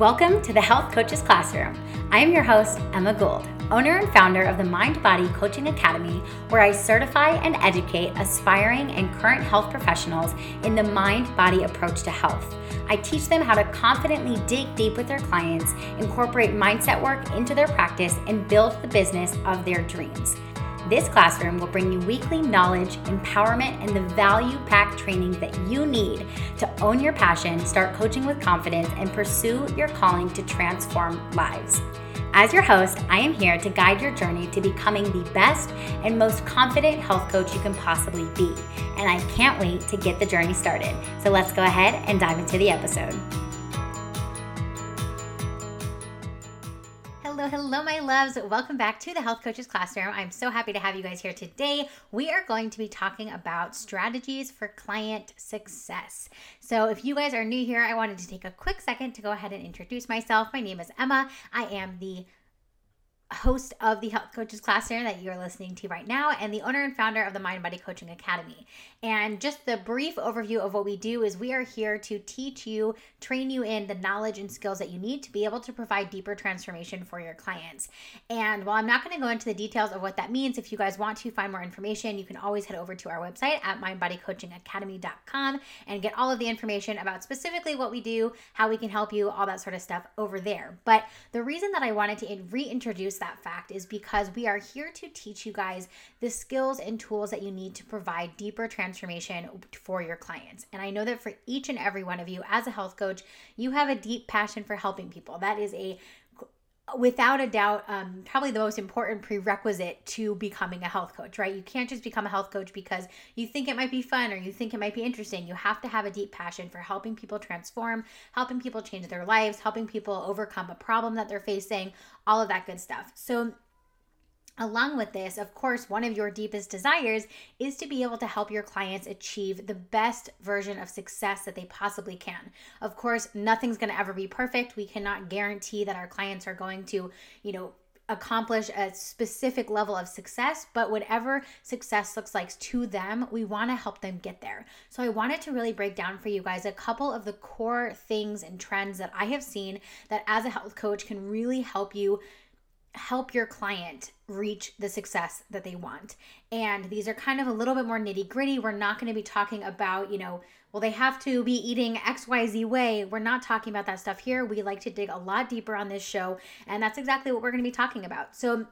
Welcome to the Health Coaches Classroom. I am your host, Emma Gould, owner and founder of the Mind Body Coaching Academy, where I certify and educate aspiring and current health professionals in the mind body approach to health. I teach them how to confidently dig deep with their clients, incorporate mindset work into their practice, and build the business of their dreams. This classroom will bring you weekly knowledge, empowerment, and the value packed training that you need to own your passion, start coaching with confidence, and pursue your calling to transform lives. As your host, I am here to guide your journey to becoming the best and most confident health coach you can possibly be. And I can't wait to get the journey started. So let's go ahead and dive into the episode. Hello, my loves. Welcome back to the Health Coaches Classroom. I'm so happy to have you guys here today. We are going to be talking about strategies for client success. So, if you guys are new here, I wanted to take a quick second to go ahead and introduce myself. My name is Emma. I am the host of the Health Coaches Classroom that you're listening to right now, and the owner and founder of the Mind Body Coaching Academy. And just the brief overview of what we do is we are here to teach you, train you in the knowledge and skills that you need to be able to provide deeper transformation for your clients. And while I'm not going to go into the details of what that means, if you guys want to find more information, you can always head over to our website at mindbodycoachingacademy.com and get all of the information about specifically what we do, how we can help you, all that sort of stuff over there. But the reason that I wanted to reintroduce that fact is because we are here to teach you guys the skills and tools that you need to provide deeper transformation for your clients. And I know that for each and every one of you, as a health coach, you have a deep passion for helping people. That is a without a doubt, um, probably the most important prerequisite to becoming a health coach, right? You can't just become a health coach because you think it might be fun or you think it might be interesting. You have to have a deep passion for helping people transform, helping people change their lives, helping people overcome a problem that they're facing, all of that good stuff. So, Along with this, of course, one of your deepest desires is to be able to help your clients achieve the best version of success that they possibly can. Of course, nothing's going to ever be perfect. We cannot guarantee that our clients are going to, you know, accomplish a specific level of success, but whatever success looks like to them, we want to help them get there. So I wanted to really break down for you guys a couple of the core things and trends that I have seen that as a health coach can really help you help your client reach the success that they want. And these are kind of a little bit more nitty gritty. We're not going to be talking about, you know, well, they have to be eating XYZ way. We're not talking about that stuff here. We like to dig a lot deeper on this show. And that's exactly what we're going to be talking about. So,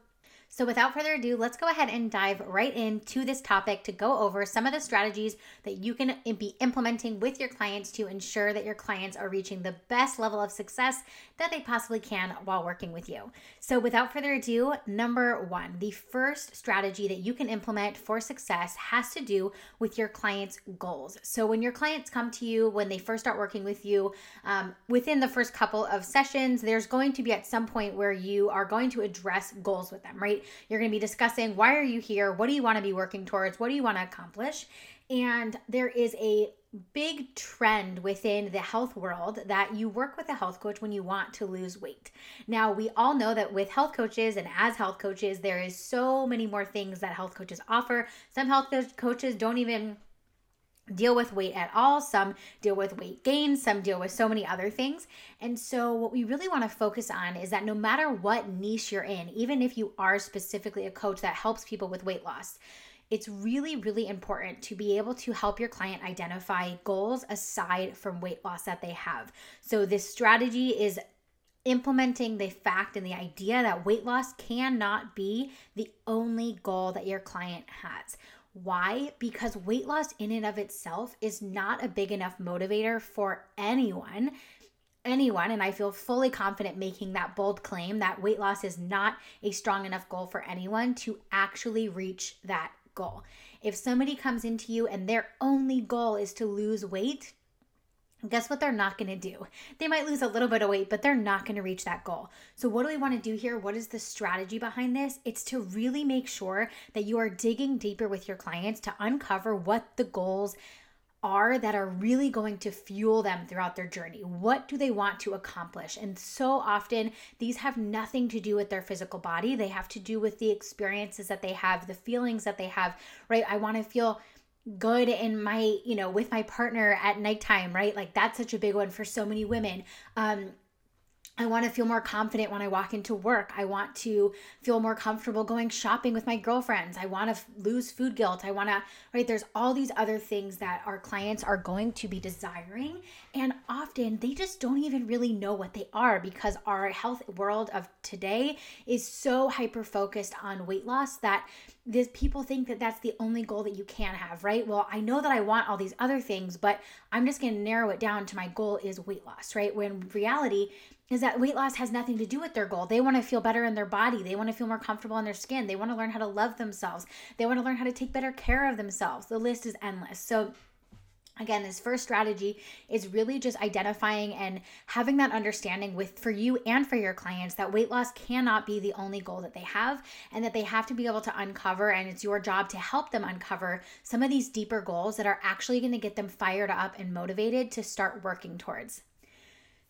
so, without further ado, let's go ahead and dive right into this topic to go over some of the strategies that you can be implementing with your clients to ensure that your clients are reaching the best level of success that they possibly can while working with you. So, without further ado, number one, the first strategy that you can implement for success has to do with your clients' goals. So, when your clients come to you, when they first start working with you, um, within the first couple of sessions, there's going to be at some point where you are going to address goals with them, right? Right? You're going to be discussing why are you here? What do you want to be working towards? What do you want to accomplish? And there is a big trend within the health world that you work with a health coach when you want to lose weight. Now, we all know that with health coaches and as health coaches, there is so many more things that health coaches offer. Some health coaches don't even deal with weight at all. Some deal with weight gain, some deal with so many other things. And so, what we really want to focus on is that no matter what niche you're in, even if you are specifically a coach that helps people with weight loss, it's really, really important to be able to help your client identify goals aside from weight loss that they have. So, this strategy is implementing the fact and the idea that weight loss cannot be the only goal that your client has. Why? Because weight loss in and of itself is not a big enough motivator for anyone. Anyone, and I feel fully confident making that bold claim that weight loss is not a strong enough goal for anyone to actually reach that goal. If somebody comes into you and their only goal is to lose weight, guess what they're not going to do? They might lose a little bit of weight, but they're not going to reach that goal. So, what do we want to do here? What is the strategy behind this? It's to really make sure that you are digging deeper with your clients to uncover what the goals are that are really going to fuel them throughout their journey. What do they want to accomplish? And so often, these have nothing to do with their physical body. They have to do with the experiences that they have, the feelings that they have, right? I want to feel good in my you know with my partner at nighttime right? Like that's such a big one for so many women. Um I want to feel more confident when I walk into work. I want to feel more comfortable going shopping with my girlfriends. I want to f- lose food guilt. I want to, right? There's all these other things that our clients are going to be desiring. And often they just don't even really know what they are because our health world of today is so hyper focused on weight loss that this people think that that's the only goal that you can have, right? Well, I know that I want all these other things, but I'm just going to narrow it down to my goal is weight loss, right? When reality, is that weight loss has nothing to do with their goal. They want to feel better in their body. They want to feel more comfortable in their skin. They want to learn how to love themselves. They want to learn how to take better care of themselves. The list is endless. So, again this first strategy is really just identifying and having that understanding with for you and for your clients that weight loss cannot be the only goal that they have and that they have to be able to uncover and it's your job to help them uncover some of these deeper goals that are actually going to get them fired up and motivated to start working towards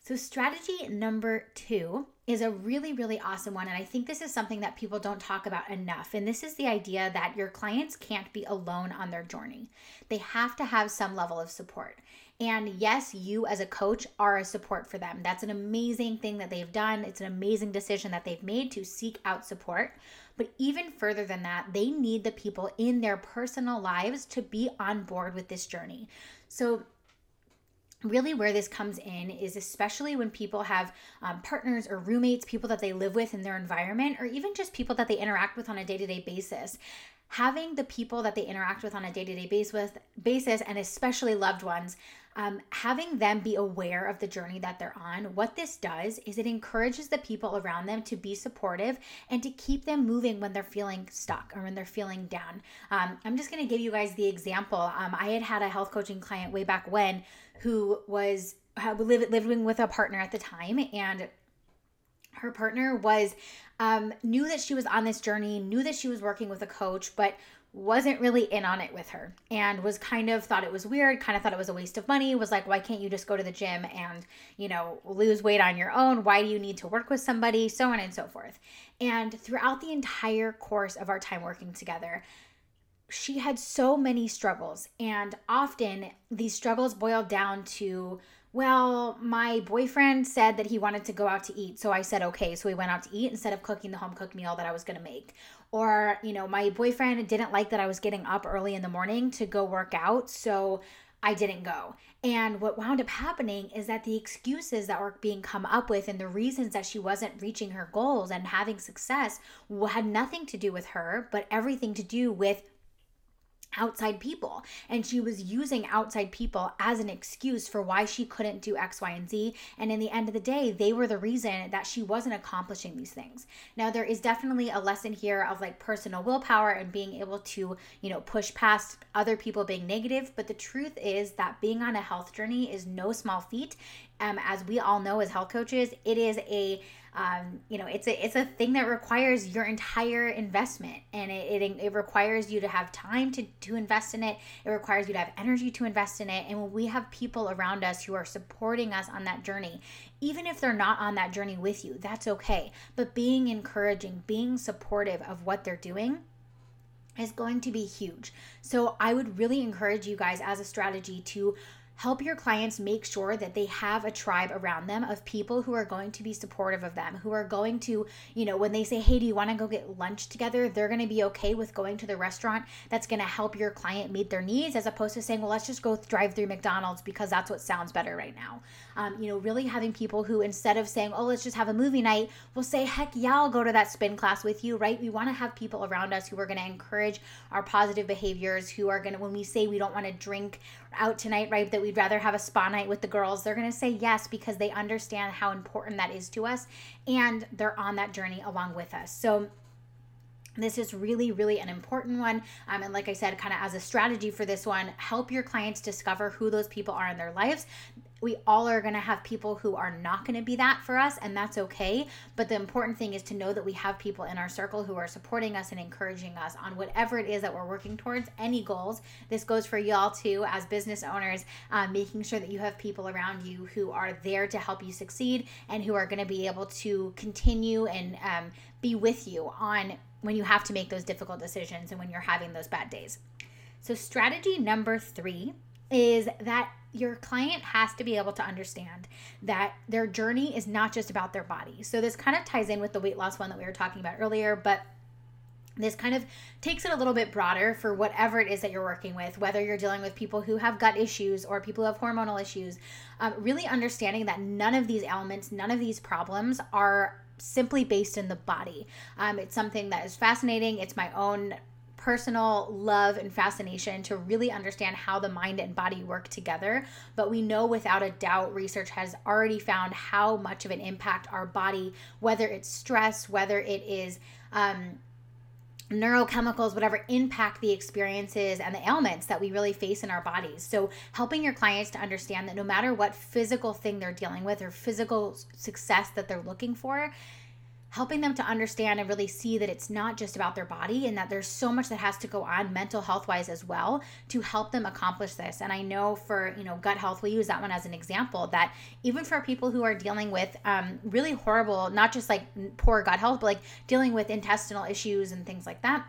so, strategy number two is a really, really awesome one. And I think this is something that people don't talk about enough. And this is the idea that your clients can't be alone on their journey, they have to have some level of support. And yes, you as a coach are a support for them. That's an amazing thing that they've done. It's an amazing decision that they've made to seek out support. But even further than that, they need the people in their personal lives to be on board with this journey. So, really where this comes in is especially when people have um, partners or roommates people that they live with in their environment or even just people that they interact with on a day-to-day basis. Having the people that they interact with on a day-to-day basis basis and especially loved ones um, having them be aware of the journey that they're on what this does is it encourages the people around them to be supportive and to keep them moving when they're feeling stuck or when they're feeling down. Um, i'm just going to give you guys the example. Um, i had had a health coaching client way back when who was living with a partner at the time and her partner was um, knew that she was on this journey knew that she was working with a coach but wasn't really in on it with her and was kind of thought it was weird kind of thought it was a waste of money was like why can't you just go to the gym and you know lose weight on your own? Why do you need to work with somebody? So on and so forth. And throughout the entire course of our time working together she had so many struggles, and often these struggles boiled down to, well, my boyfriend said that he wanted to go out to eat. So I said, okay. So we went out to eat instead of cooking the home cooked meal that I was going to make. Or, you know, my boyfriend didn't like that I was getting up early in the morning to go work out. So I didn't go. And what wound up happening is that the excuses that were being come up with and the reasons that she wasn't reaching her goals and having success had nothing to do with her, but everything to do with outside people. And she was using outside people as an excuse for why she couldn't do x y and z. And in the end of the day they were the reason that she wasn't accomplishing these things. Now there is definitely a lesson here of like personal willpower and being able to you know push past other people being negative. But the truth is that being on a health journey is no small feat um, as we all know as health coaches it is a um, you know it's a it's a thing that requires your entire investment. And it, it, it requires you to have time to to invest in it. It requires you to have energy to invest in it. And when we have people around us who are supporting us on that journey even if they're not on that journey with you that's okay. But being encouraging being supportive of what they're doing is going to be huge. So, I would really encourage you guys as a strategy to help your clients make sure that they have a tribe around them of people who are going to be supportive of them, who are going to, you know, when they say, hey, do you want to go get lunch together? They're going to be okay with going to the restaurant that's going to help your client meet their needs, as opposed to saying, well, let's just go drive through McDonald's because that's what sounds better right now. Um, you know, really having people who, instead of saying, oh, let's just have a movie night, will say, heck yeah, I'll go to that spin class with you, right? We want to have people around us who are going to encourage our positive behaviors, who are going to, when we say we don't want to drink out tonight, right? That we'd rather have a spa night with the girls, they're going to say yes because they understand how important that is to us and they're on that journey along with us. So, this is really, really an important one. Um, and like I said, kind of as a strategy for this one, help your clients discover who those people are in their lives we all are going to have people who are not going to be that for us, and that's okay. But the important thing is to know that we have people in our circle who are supporting us and encouraging us on whatever it is that we're working towards, any goals. This goes for y'all too, as business owners, um, making sure that you have people around you who are there to help you succeed and who are going to be able to continue and um, be with you on when you have to make those difficult decisions and when you're having those bad days. So, strategy number three is that your client has to be able to understand that their journey is not just about their body. So this kind of ties in with the weight loss one that we were talking about earlier, but this kind of takes it a little bit broader for whatever it is that you're working with, whether you're dealing with people who have gut issues or people who have hormonal issues. Um, really understanding that none of these elements, none of these problems are simply based in the body. Um, it's something that is fascinating. It's my own personal love and fascination to really understand how the mind and body work together. But we know without a doubt, research has already found how much of an impact our body, whether it's stress, whether it is, um, neurochemicals, whatever impact the experiences and the ailments that we really face in our bodies. So, helping your clients to understand that no matter what physical thing they're dealing with or physical success that they're looking for, helping them to understand and really see that it's not just about their body and that there's so much that has to go on mental health wise as well to help them accomplish this. And i know for you know gut health we use that one as an example that even for people who are dealing with um, really horrible not just like poor gut health but like dealing with intestinal issues and things like that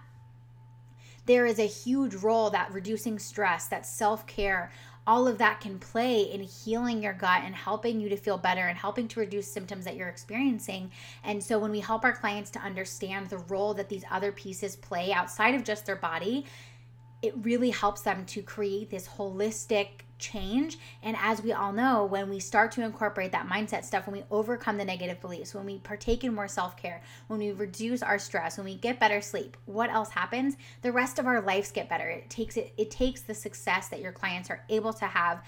there is a huge role that reducing stress that self-care all of that can play in healing your gut and helping you to feel better and helping to reduce symptoms that you're experiencing. And so when we help our clients to understand the role that these other pieces play outside of just their body, it really helps them to create this holistic change. And as we all know, when we start to incorporate that mindset stuff, when we overcome the negative beliefs, when we partake in more self care, when we reduce our stress, when we get better sleep, what else happens? The rest of our lives get better. It takes it, it takes the success that your clients are able to have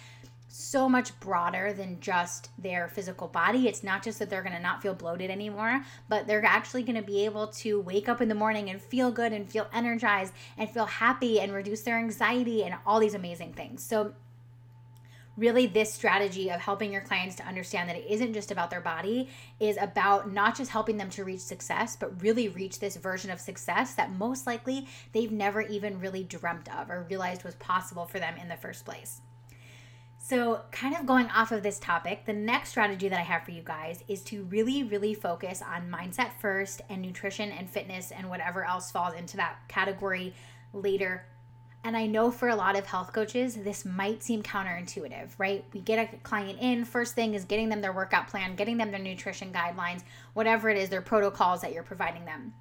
so much broader than just their physical body. It's not just that they're going to not feel bloated anymore, but they're actually going to be able to wake up in the morning and feel good and feel energized and feel happy and reduce their anxiety and all these amazing things. So, really this strategy of helping your clients to understand that it isn't just about their body is about not just helping them to reach success but really reach this version of success that most likely they've never even really dreamt of or realized was possible for them in the first place. So, kind of going off of this topic, the next strategy that I have for you guys is to really, really focus on mindset first and nutrition and fitness and whatever else falls into that category later and I know for a lot of health coaches, this might seem counterintuitive, right? We get a client in, first thing is getting them their workout plan, getting them their nutrition guidelines, whatever it is, their protocols that you're providing them.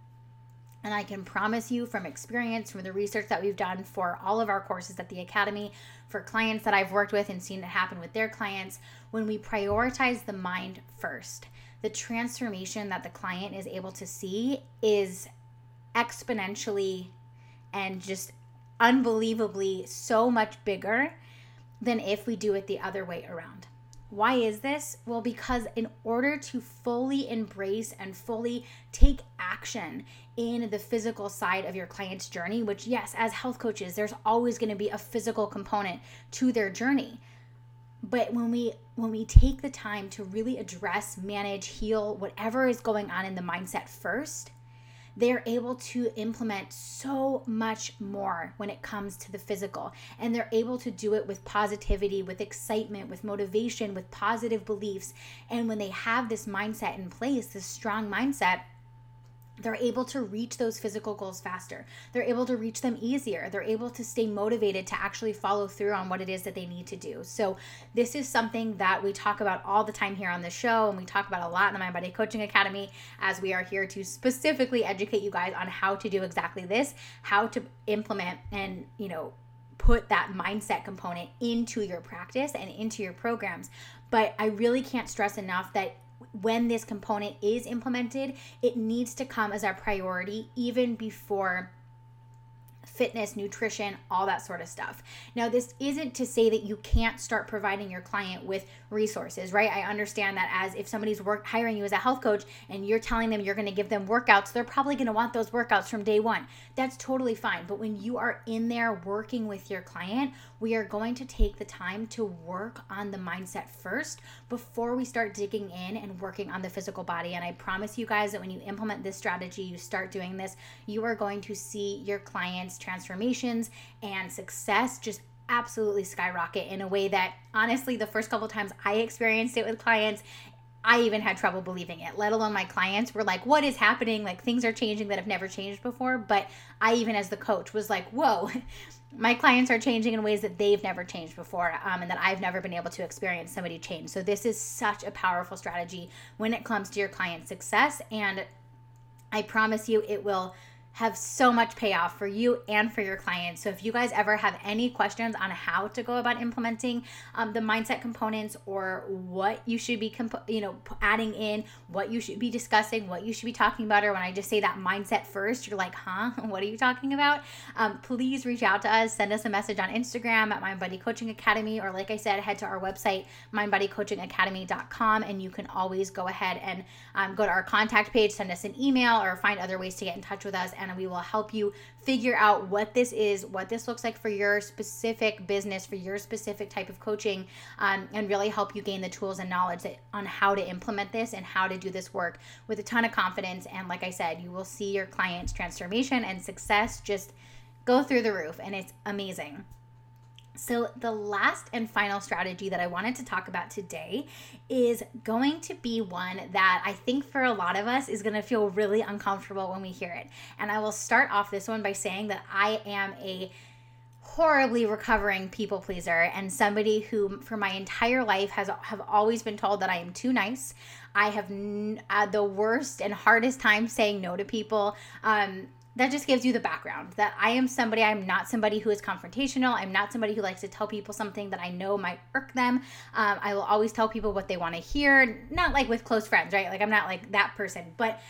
And I can promise you from experience, from the research that we've done for all of our courses at the Academy, for clients that I've worked with and seen it happen with their clients, when we prioritize the mind first, the transformation that the client is able to see is exponentially and just unbelievably so much bigger than if we do it the other way around. Why is this? Well, because in order to fully embrace and fully take action in the physical side of your client's journey, which, yes, as health coaches, there's always going to be a physical component to their journey. But when we when we take the time to really address, manage, heal whatever is going on in the mindset first, they're able to implement so much more when it comes to the physical. And they're able to do it with positivity, with excitement, with motivation, with positive beliefs. And when they have this mindset in place, this strong mindset, they're able to reach those physical goals faster. They're able to reach them easier. They're able to stay motivated to actually follow through on what it is that they need to do. So, this is something that we talk about all the time here on the show, and we talk about a lot in the Mind Body Coaching Academy as we are here to specifically educate you guys on how to do exactly this, how to implement and, you know, put that mindset component into your practice and into your programs. But I really can't stress enough that when this component is implemented, it needs to come as our priority even before fitness, nutrition, all that sort of stuff. Now, this isn't to say that you can't start providing your client with resources, right? I understand that as if somebody's work hiring you as a health coach and you're telling them you're going to give them workouts, they're probably going to want those workouts from day 1. That's totally fine. But when you are in there working with your client, we are going to take the time to work on the mindset first before we start digging in and working on the physical body. And I promise you guys that when you implement this strategy, you start doing this, you are going to see your clients transformations and success just absolutely skyrocket in a way that honestly the first couple times I experienced it with clients I even had trouble believing it, let alone my clients were like, what is happening? Like things are changing that have never changed before. But I, even as the coach, was like, whoa, my clients are changing in ways that they've never changed before um, and that I've never been able to experience somebody change. So, this is such a powerful strategy when it comes to your client success. And I promise you, it will have so much payoff for you and for your clients. So if you guys ever have any questions on how to go about implementing um, the mindset components or what you should be, comp- you know, adding in, what you should be discussing, what you should be talking about, or when I just say that mindset first, you're like, huh, what are you talking about? Um, please reach out to us. Send us a message on Instagram at Mindbody Coaching Academy, or like I said, head to our website, mindbodycoachingacademy.com, and you can always go ahead and um, go to our contact page, send us an email, or find other ways to get in touch with us and we will help you figure out what this is, what this looks like for your specific business, for your specific type of coaching, um, and really help you gain the tools and knowledge that, on how to implement this and how to do this work with a ton of confidence. And like I said, you will see your client's transformation and success just go through the roof, and it's amazing. So, the last and final strategy that I wanted to talk about today is going to be one that I think for a lot of us is going to feel really uncomfortable when we hear it. And I will start off this one by saying that I am a horribly recovering people pleaser and somebody who for my entire life has have always been told that I am too nice. I have n- uh, the worst and hardest time saying no to people. Um, that just gives you the background that I am somebody, I'm not somebody who is confrontational. I'm not somebody who likes to tell people something that I know might irk them. Um, I will always tell people what they want to hear, not like with close friends, right? Like I'm not like that person, but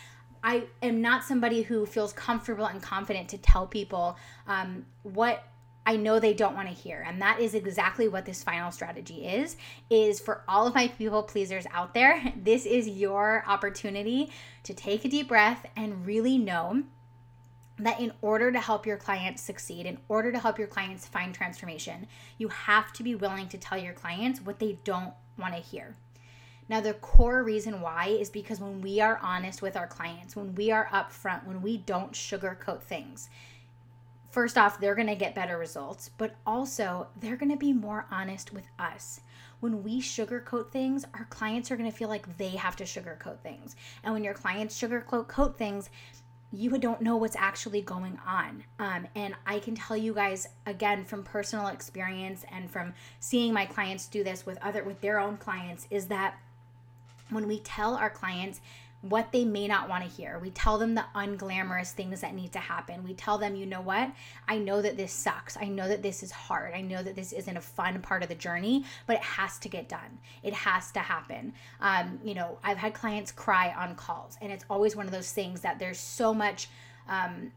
I am not somebody who feels comfortable and confident to tell people um, what I know they don't want to hear. And that is exactly what this final strategy is is for all of my people pleasers out there, this is your opportunity to take a deep breath and really know that in order to help your clients succeed, in order to help your clients find transformation, you have to be willing to tell your clients what they don't want to hear. Now, the core reason why is because when we are honest with our clients, when we are upfront, when we don't sugarcoat things, first off, they're going to get better results, but also they're going to be more honest with us. When we sugarcoat things, our clients are going to feel like they have to sugarcoat things. And when your clients sugarcoat things, you don't know what's actually going on. Um, and I can tell you guys again from personal experience and from seeing my clients do this with other with their own clients is that when we tell our clients what they may not want to hear. We tell them the unglamorous things that need to happen. We tell them, you know what? I know that this sucks. I know that this is hard. I know that this isn't a fun part of the journey, but it has to get done. It has to happen. Um, you know, I've had clients cry on calls, and it's always one of those things that there's so much. Um,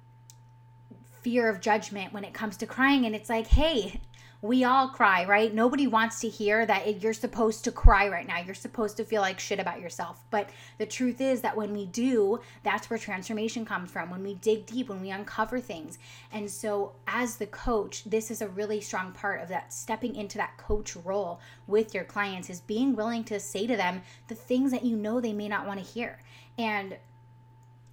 fear of judgment when it comes to crying and it's like hey we all cry, right? Nobody wants to hear that you're supposed to cry right now. You're supposed to feel like shit about yourself. But the truth is that when we do, that's where transformation comes from. When we dig deep, when we uncover things. And so, as the coach, this is a really strong part of that stepping into that coach role with your clients is being willing to say to them the things that you know they may not want to hear. And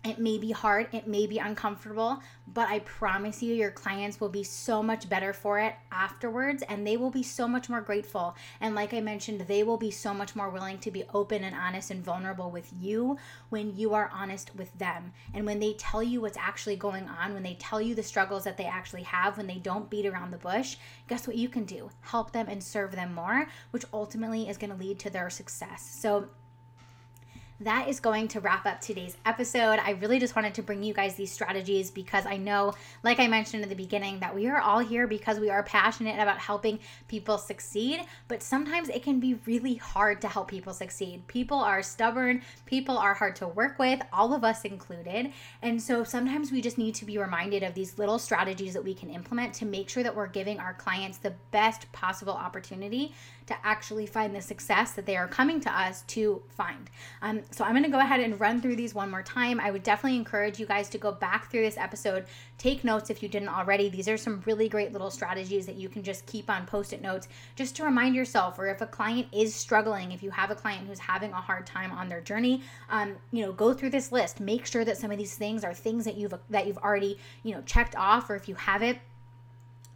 it may be hard, it may be uncomfortable, but I promise you, your clients will be so much better for it afterwards and they will be so much more grateful. And like I mentioned, they will be so much more willing to be open and honest and vulnerable with you when you are honest with them. And when they tell you what's actually going on, when they tell you the struggles that they actually have, when they don't beat around the bush, guess what you can do? Help them and serve them more, which ultimately is going to lead to their success. So, that is going to wrap up today's episode. I really just wanted to bring you guys these strategies because I know, like I mentioned in the beginning, that we are all here because we are passionate about helping people succeed, but sometimes it can be really hard to help people succeed. People are stubborn, people are hard to work with, all of us included. And so sometimes we just need to be reminded of these little strategies that we can implement to make sure that we're giving our clients the best possible opportunity to actually find the success that they are coming to us to find. Um, so I'm going to go ahead and run through these one more time. I would definitely encourage you guys to go back through this episode, take notes if you didn't already. These are some really great little strategies that you can just keep on post it notes just to remind yourself, or if a client is struggling, if you have a client who's having a hard time on their journey, um, you know, go through this list. Make sure that some of these things are things that you've that you've already you know checked off, or if you have it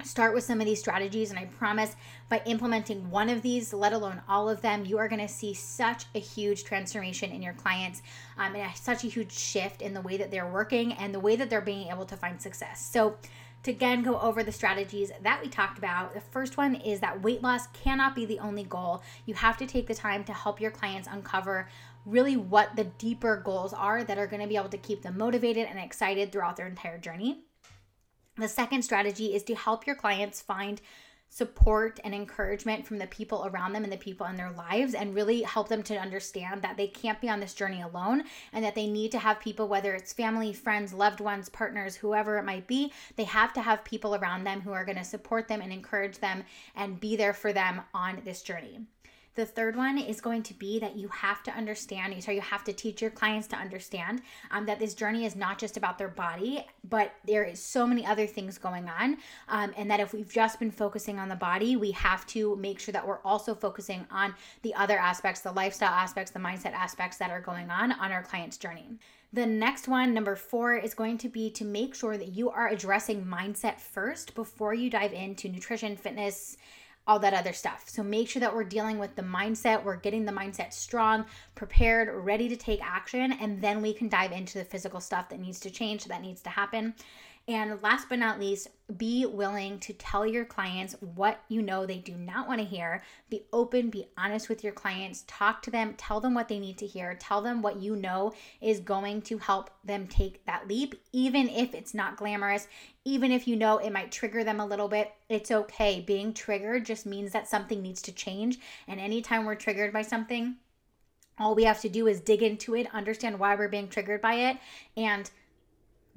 start with some of these strategies and i promise by implementing one of these let alone all of them you are going to see such a huge transformation in your clients um, and a, such a huge shift in the way that they're working and the way that they're being able to find success so to again go over the strategies that we talked about. The first one is that weight loss cannot be the only goal. You have to take the time to help your clients uncover really what the deeper goals are that are going to be able to keep them motivated and excited throughout their entire journey. The second strategy is to help your clients find support and encouragement from the people around them and the people in their lives and really help them to understand that they can't be on this journey alone and that they need to have people whether it's family, friends, loved ones, partners, whoever it might be, they have to have people around them who are going to support them and encourage them and be there for them on this journey. The third one is going to be that you have to understand, so you have to teach your clients to understand um, that this journey is not just about their body, but there is so many other things going on. Um, and that if we've just been focusing on the body, we have to make sure that we're also focusing on the other aspects, the lifestyle aspects, the mindset aspects that are going on on our client's journey. The next one, number four, is going to be to make sure that you are addressing mindset first before you dive into nutrition, fitness, all that other stuff. So make sure that we're dealing with the mindset, we're getting the mindset strong, prepared, ready to take action, and then we can dive into the physical stuff that needs to change, that needs to happen. And last but not least, be willing to tell your clients what you know they do not want to hear. Be open, be honest with your clients, talk to them, tell them what they need to hear, tell them what you know is going to help them take that leap, even if it's not glamorous, even if you know it might trigger them a little bit. It's okay. Being triggered just means that something needs to change. And anytime we're triggered by something, all we have to do is dig into it, understand why we're being triggered by it, and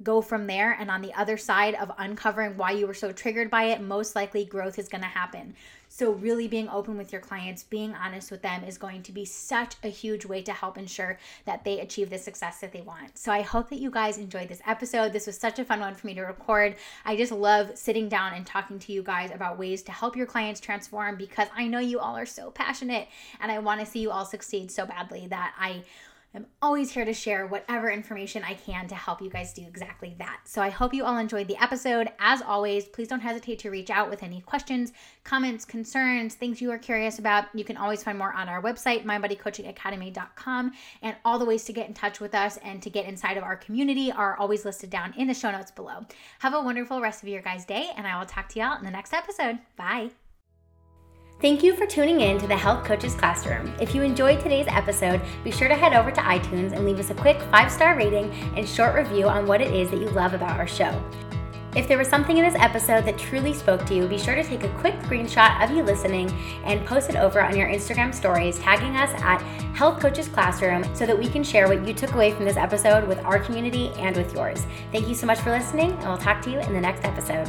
go from there. And on the other side of uncovering why you were so triggered by it, most likely growth is going to happen. So, really being open with your clients, being honest with them is going to be such a huge way to help ensure that they achieve the success that they want. So, I hope that you guys enjoyed this episode. This was such a fun one for me to record. I just love sitting down and talking to you guys about ways to help your clients transform because I know you all are so passionate and I want to see you all succeed so badly that I I'm always here to share whatever information I can to help you guys do exactly that. So I hope you all enjoyed the episode. As always, please don't hesitate to reach out with any questions, comments, concerns, things you are curious about. You can always find more on our website, mindbodycoachingacademy.com, and all the ways to get in touch with us and to get inside of our community are always listed down in the show notes below. Have a wonderful rest of your guys' day, and I will talk to y'all in the next episode. Bye. Thank you for tuning in to the Health Coaches Classroom. If you enjoyed today's episode, be sure to head over to iTunes and leave us a quick five star rating and short review on what it is that you love about our show. If there was something in this episode that truly spoke to you, be sure to take a quick screenshot of you listening and post it over on your Instagram stories, tagging us at Health Coaches Classroom so that we can share what you took away from this episode with our community and with yours. Thank you so much for listening, and we'll talk to you in the next episode.